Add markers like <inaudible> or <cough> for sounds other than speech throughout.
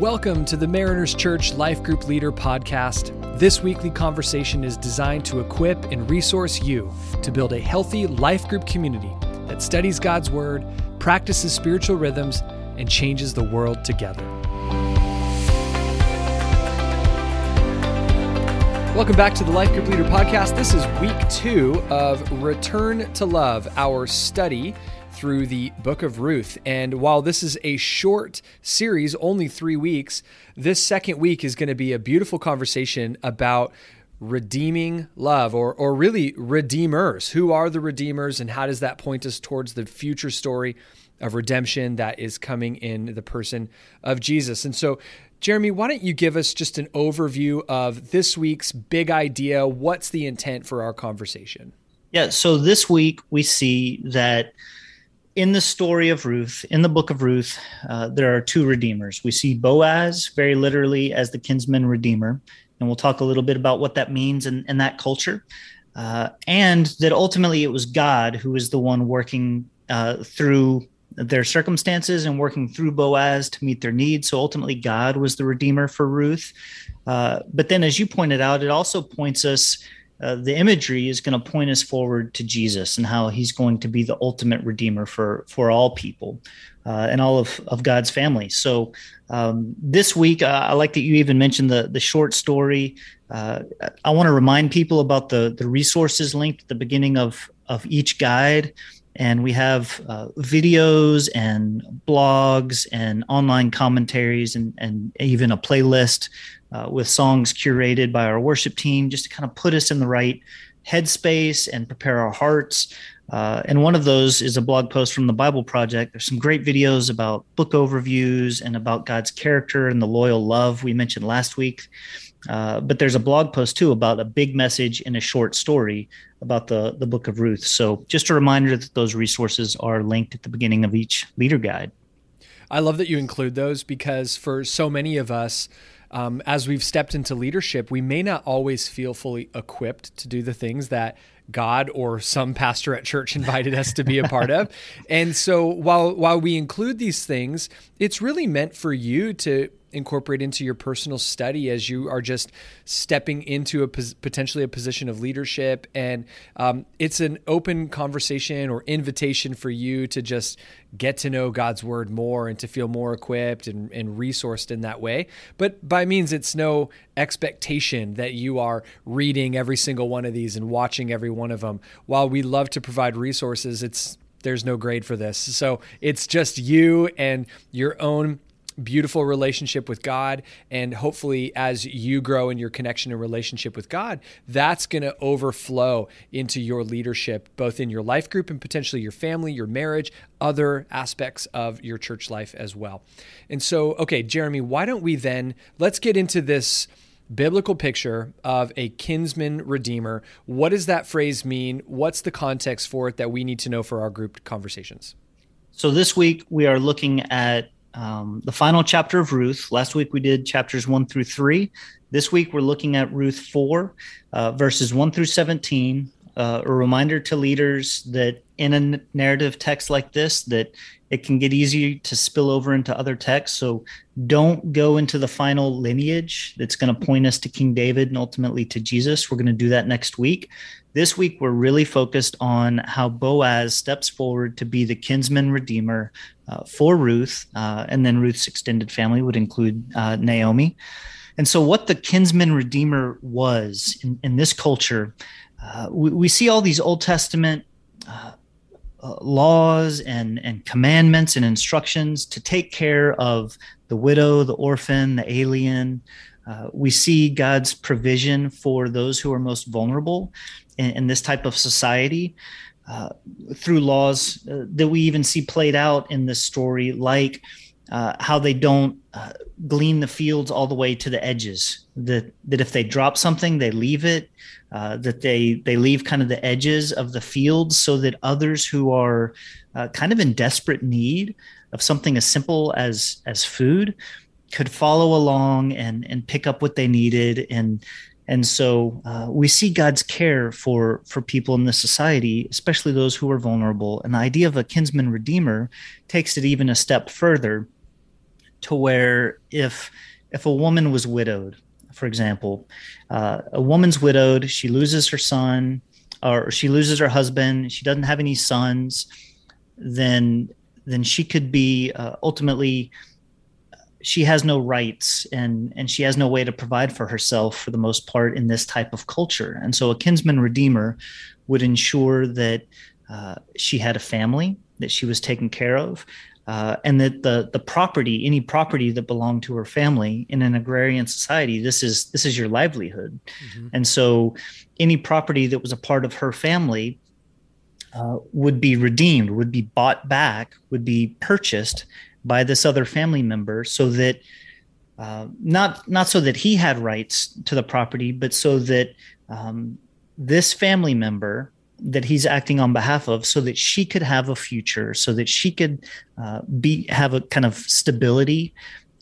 Welcome to the Mariners Church Life Group Leader Podcast. This weekly conversation is designed to equip and resource you to build a healthy life group community that studies God's Word, practices spiritual rhythms, and changes the world together. Welcome back to the Life Group Leader Podcast. This is week two of Return to Love, our study through the book of Ruth. And while this is a short series, only three weeks, this second week is going to be a beautiful conversation about redeeming love or, or really redeemers. Who are the redeemers and how does that point us towards the future story of redemption that is coming in the person of Jesus? And so, Jeremy, why don't you give us just an overview of this week's big idea? What's the intent for our conversation? Yeah, so this week we see that in the story of Ruth, in the book of Ruth, uh, there are two redeemers. We see Boaz very literally as the kinsman redeemer, and we'll talk a little bit about what that means in, in that culture. Uh, and that ultimately it was God who was the one working uh, through their circumstances and working through Boaz to meet their needs. So ultimately, God was the redeemer for Ruth. Uh, but then, as you pointed out, it also points us uh, the imagery is going to point us forward to Jesus and how he's going to be the ultimate redeemer for for all people uh, and all of, of God's family. So um, this week, uh, I like that you even mentioned the the short story. Uh, I want to remind people about the the resources linked at the beginning of of each guide. And we have uh, videos and blogs and online commentaries and, and even a playlist uh, with songs curated by our worship team just to kind of put us in the right headspace and prepare our hearts. Uh, and one of those is a blog post from the Bible Project. There's some great videos about book overviews and about God's character and the loyal love we mentioned last week. Uh, but there's a blog post too about a big message in a short story about the, the book of Ruth. So just a reminder that those resources are linked at the beginning of each leader guide. I love that you include those because for so many of us, um, as we've stepped into leadership, we may not always feel fully equipped to do the things that God or some pastor at church <laughs> invited us to be a part of. And so while while we include these things, it's really meant for you to incorporate into your personal study as you are just stepping into a potentially a position of leadership. And um, it's an open conversation or invitation for you to just get to know god's word more and to feel more equipped and, and resourced in that way. But by means it's no expectation that you are reading every single one of these and watching every one of them while we love to provide resources it's there's no grade for this. So it's just you and your own beautiful relationship with God. And hopefully, as you grow in your connection and relationship with God, that's going to overflow into your leadership, both in your life group and potentially your family, your marriage, other aspects of your church life as well. And so, okay, Jeremy, why don't we then let's get into this biblical picture of a kinsman redeemer. What does that phrase mean? What's the context for it that we need to know for our group conversations? So, this week we are looking at um, the final chapter of Ruth. Last week we did chapters one through three. This week we're looking at Ruth 4, uh, verses 1 through 17. Uh, a reminder to leaders that in a narrative text like this, that it can get easy to spill over into other texts. So don't go into the final lineage that's going to point us to King David and ultimately to Jesus. We're going to do that next week. This week, we're really focused on how Boaz steps forward to be the kinsman redeemer uh, for Ruth. Uh, and then Ruth's extended family would include uh, Naomi. And so, what the kinsman redeemer was in, in this culture, uh, we, we, see all these Old Testament uh, uh, laws and, and commandments and instructions to take care of the widow, the orphan, the alien. we see God's provision for those who are most vulnerable in, in this type of society uh, through laws uh, that we even see played out in this story, like uh, how they don't uh, glean the fields all the way to the edges. That that if they drop something, they leave it. Uh, that they they leave kind of the edges of the fields so that others who are uh, kind of in desperate need of something as simple as as food could follow along and and pick up what they needed and and so uh, we see God's care for for people in this society, especially those who are vulnerable. And the idea of a kinsman redeemer takes it even a step further to where if if a woman was widowed, for example, uh, a woman's widowed, she loses her son, or she loses her husband, she doesn't have any sons, then then she could be uh, ultimately she has no rights and and she has no way to provide for herself for the most part in this type of culture. And so a kinsman redeemer would ensure that uh, she had a family that she was taken care of uh, and that the the property any property that belonged to her family in an agrarian society this is this is your livelihood mm-hmm. and so any property that was a part of her family uh, would be redeemed would be bought back would be purchased by this other family member so that uh, not not so that he had rights to the property, but so that um, this family member that he's acting on behalf of, so that she could have a future, so that she could uh, be have a kind of stability,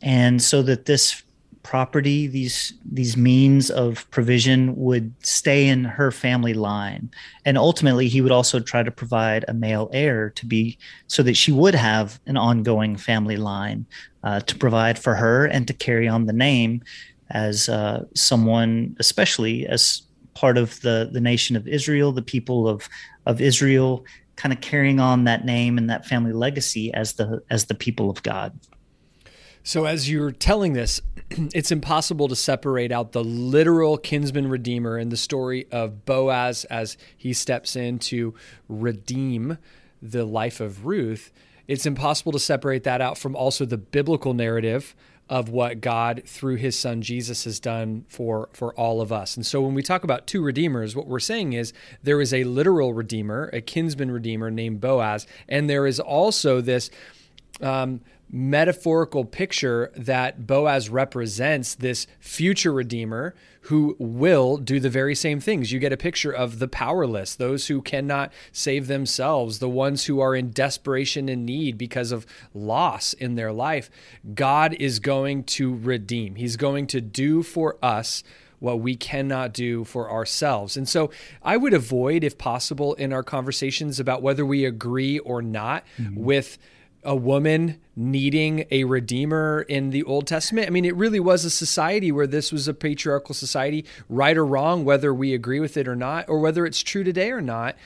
and so that this property, these these means of provision would stay in her family line. And ultimately he would also try to provide a male heir to be so that she would have an ongoing family line uh, to provide for her and to carry on the name as uh, someone, especially as part of the the nation of Israel, the people of of Israel, kind of carrying on that name and that family legacy as the as the people of God. So, as you're telling this, <clears throat> it's impossible to separate out the literal kinsman redeemer and the story of Boaz as he steps in to redeem the life of Ruth. It's impossible to separate that out from also the biblical narrative of what God through his son Jesus has done for for all of us. And so when we talk about two redeemers, what we're saying is there is a literal redeemer, a kinsman redeemer named Boaz, and there is also this um, metaphorical picture that Boaz represents this future redeemer who will do the very same things. You get a picture of the powerless, those who cannot save themselves, the ones who are in desperation and need because of loss in their life. God is going to redeem, He's going to do for us what we cannot do for ourselves. And so I would avoid, if possible, in our conversations about whether we agree or not mm-hmm. with a woman needing a redeemer in the Old Testament. I mean, it really was a society where this was a patriarchal society, right or wrong, whether we agree with it or not, or whether it's true today or not.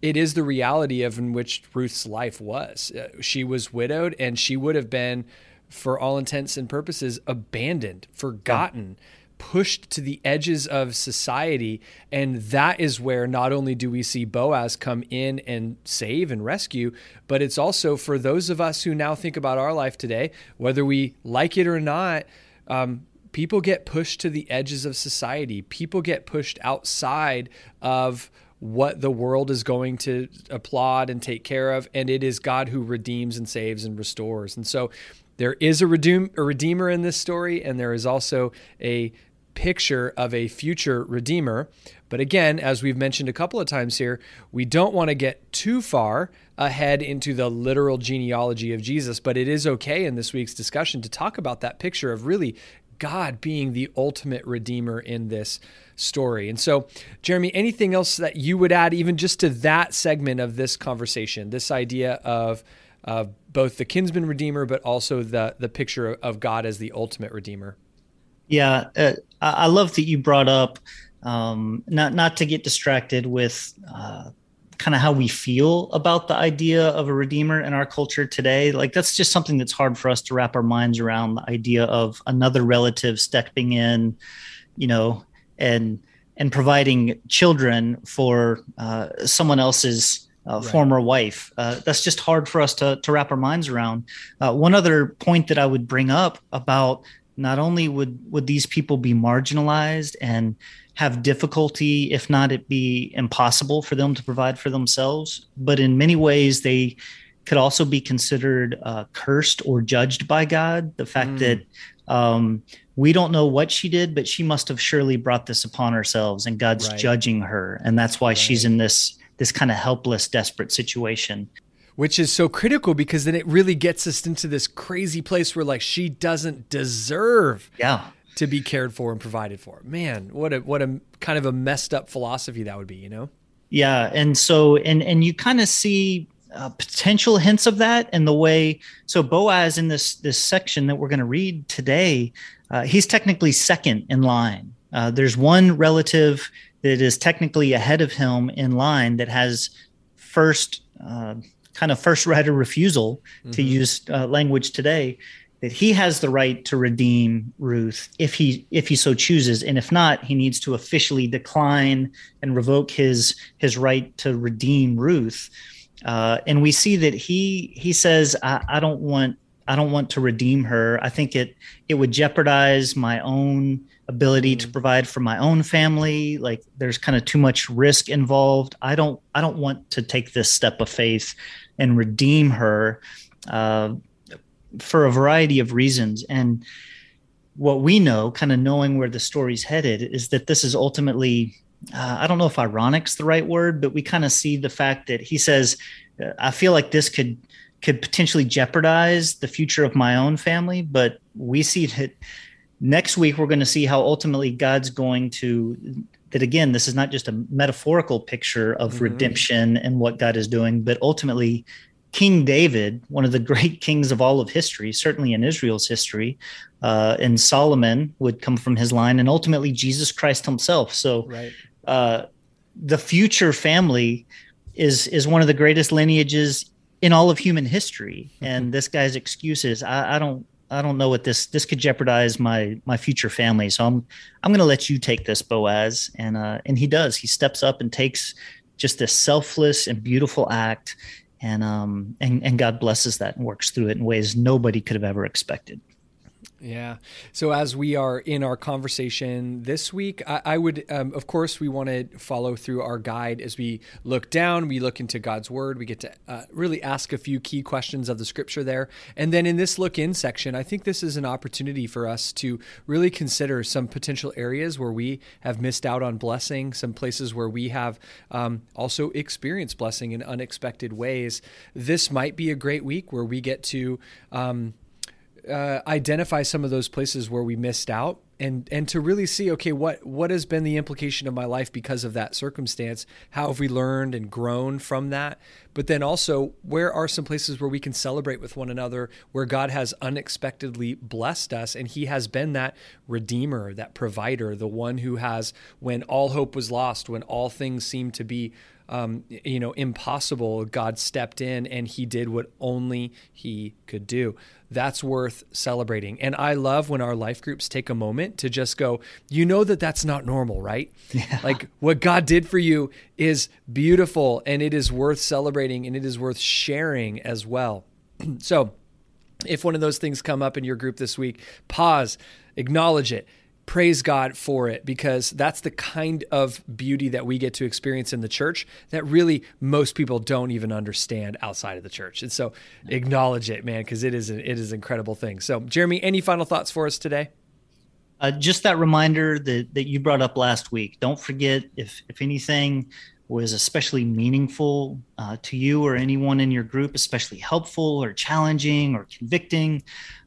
It is the reality of in which Ruth's life was. Uh, she was widowed, and she would have been, for all intents and purposes, abandoned, forgotten. Yeah pushed to the edges of society. And that is where not only do we see Boaz come in and save and rescue, but it's also for those of us who now think about our life today, whether we like it or not. Um, people get pushed to the edges of society. People get pushed outside of what the world is going to applaud and take care of. And it is God who redeems and saves and restores. And so there is a, redeem, a redeemer in this story, and there is also a picture of a future redeemer. But again, as we've mentioned a couple of times here, we don't want to get too far ahead into the literal genealogy of Jesus, but it is okay in this week's discussion to talk about that picture of really God being the ultimate redeemer in this story. And so, Jeremy, anything else that you would add, even just to that segment of this conversation, this idea of uh, both the kinsman redeemer, but also the the picture of God as the ultimate redeemer? Yeah, uh, I love that you brought up um, not not to get distracted with uh, kind of how we feel about the idea of a redeemer in our culture today. Like that's just something that's hard for us to wrap our minds around. The idea of another relative stepping in, you know, and and providing children for uh, someone else's uh, right. former wife. Uh, that's just hard for us to, to wrap our minds around. Uh, one other point that I would bring up about not only would would these people be marginalized and have difficulty if not it be impossible for them to provide for themselves but in many ways they could also be considered uh, cursed or judged by god the fact mm. that um, we don't know what she did but she must have surely brought this upon ourselves and god's right. judging her and that's why right. she's in this this kind of helpless desperate situation which is so critical because then it really gets us into this crazy place where like she doesn't deserve yeah. to be cared for and provided for. Man what a what a kind of a messed up philosophy that would be you know? Yeah and so and and you kind of see uh, potential hints of that and the way so boaz in this this section that we're going to read today uh, he's technically second in line. Uh, there's one relative that is technically ahead of him in line that has first uh, kind of first right of refusal mm-hmm. to use uh, language today that he has the right to redeem Ruth if he if he so chooses, and if not, he needs to officially decline and revoke his his right to redeem Ruth. Uh, and we see that he he says, I, I don't want I don't want to redeem her. I think it it would jeopardize my own ability to mm. provide for my own family. Like there's kind of too much risk involved. I don't I don't want to take this step of faith and redeem her. Uh, for a variety of reasons. And what we know, kind of knowing where the story's headed, is that this is ultimately, uh, I don't know if ironic's the right word, but we kind of see the fact that he says, uh, I feel like this could could potentially jeopardize the future of my own family, but we see that next week we're going to see how ultimately God's going to that again this is not just a metaphorical picture of mm-hmm. redemption and what God is doing, but ultimately King David, one of the <laughs> great kings of all of history, certainly in Israel's history, uh, and Solomon would come from his line, and ultimately Jesus Christ himself. So, right. uh, the future family is is one of the greatest lineages in all of human history. Mm-hmm. And this guy's excuses, I, I don't, I don't know what this this could jeopardize my my future family. So I'm I'm going to let you take this, Boaz, and uh, and he does. He steps up and takes just this selfless and beautiful act and um and and God blesses that and works through it in ways nobody could have ever expected. Yeah. So as we are in our conversation this week, I, I would, um, of course, we want to follow through our guide as we look down. We look into God's Word. We get to uh, really ask a few key questions of the Scripture there, and then in this look in section, I think this is an opportunity for us to really consider some potential areas where we have missed out on blessing, some places where we have um, also experienced blessing in unexpected ways. This might be a great week where we get to. Um, uh, identify some of those places where we missed out and and to really see okay what what has been the implication of my life because of that circumstance? How have we learned and grown from that? But then also where are some places where we can celebrate with one another where God has unexpectedly blessed us and he has been that redeemer that provider the one who has when all hope was lost when all things seemed to be um, you know, impossible, God stepped in and he did what only he could do. That's worth celebrating. And I love when our life groups take a moment to just go, you know, that that's not normal, right? <laughs> Yeah. Like what God did for you is beautiful and it is worth celebrating and it is worth sharing as well. <clears throat> so, if one of those things come up in your group this week, pause, acknowledge it praise God for it because that's the kind of beauty that we get to experience in the church that really most people don't even understand outside of the church. And so acknowledge it, man, because it is an, it is an incredible thing. So, Jeremy, any final thoughts for us today? Uh, just that reminder that that you brought up last week. Don't forget if if anything was especially meaningful uh, to you or anyone in your group, especially helpful or challenging or convicting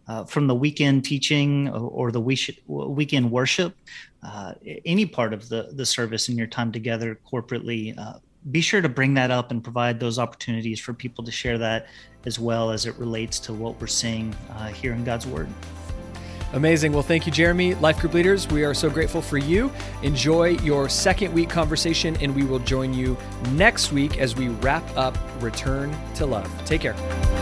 uh, from the weekend teaching or, the weekend worship, uh, any part of the, the service in your time together corporately, uh, be sure to bring that up and provide those opportunities for people to share that as well as it relates to what we're seeing uh, here in God's Word. Amazing. Well, thank you, Jeremy. Life Group Leaders, we are so grateful for you. Enjoy your second week conversation, and we will join you next week as we wrap up Return to Love. Take care.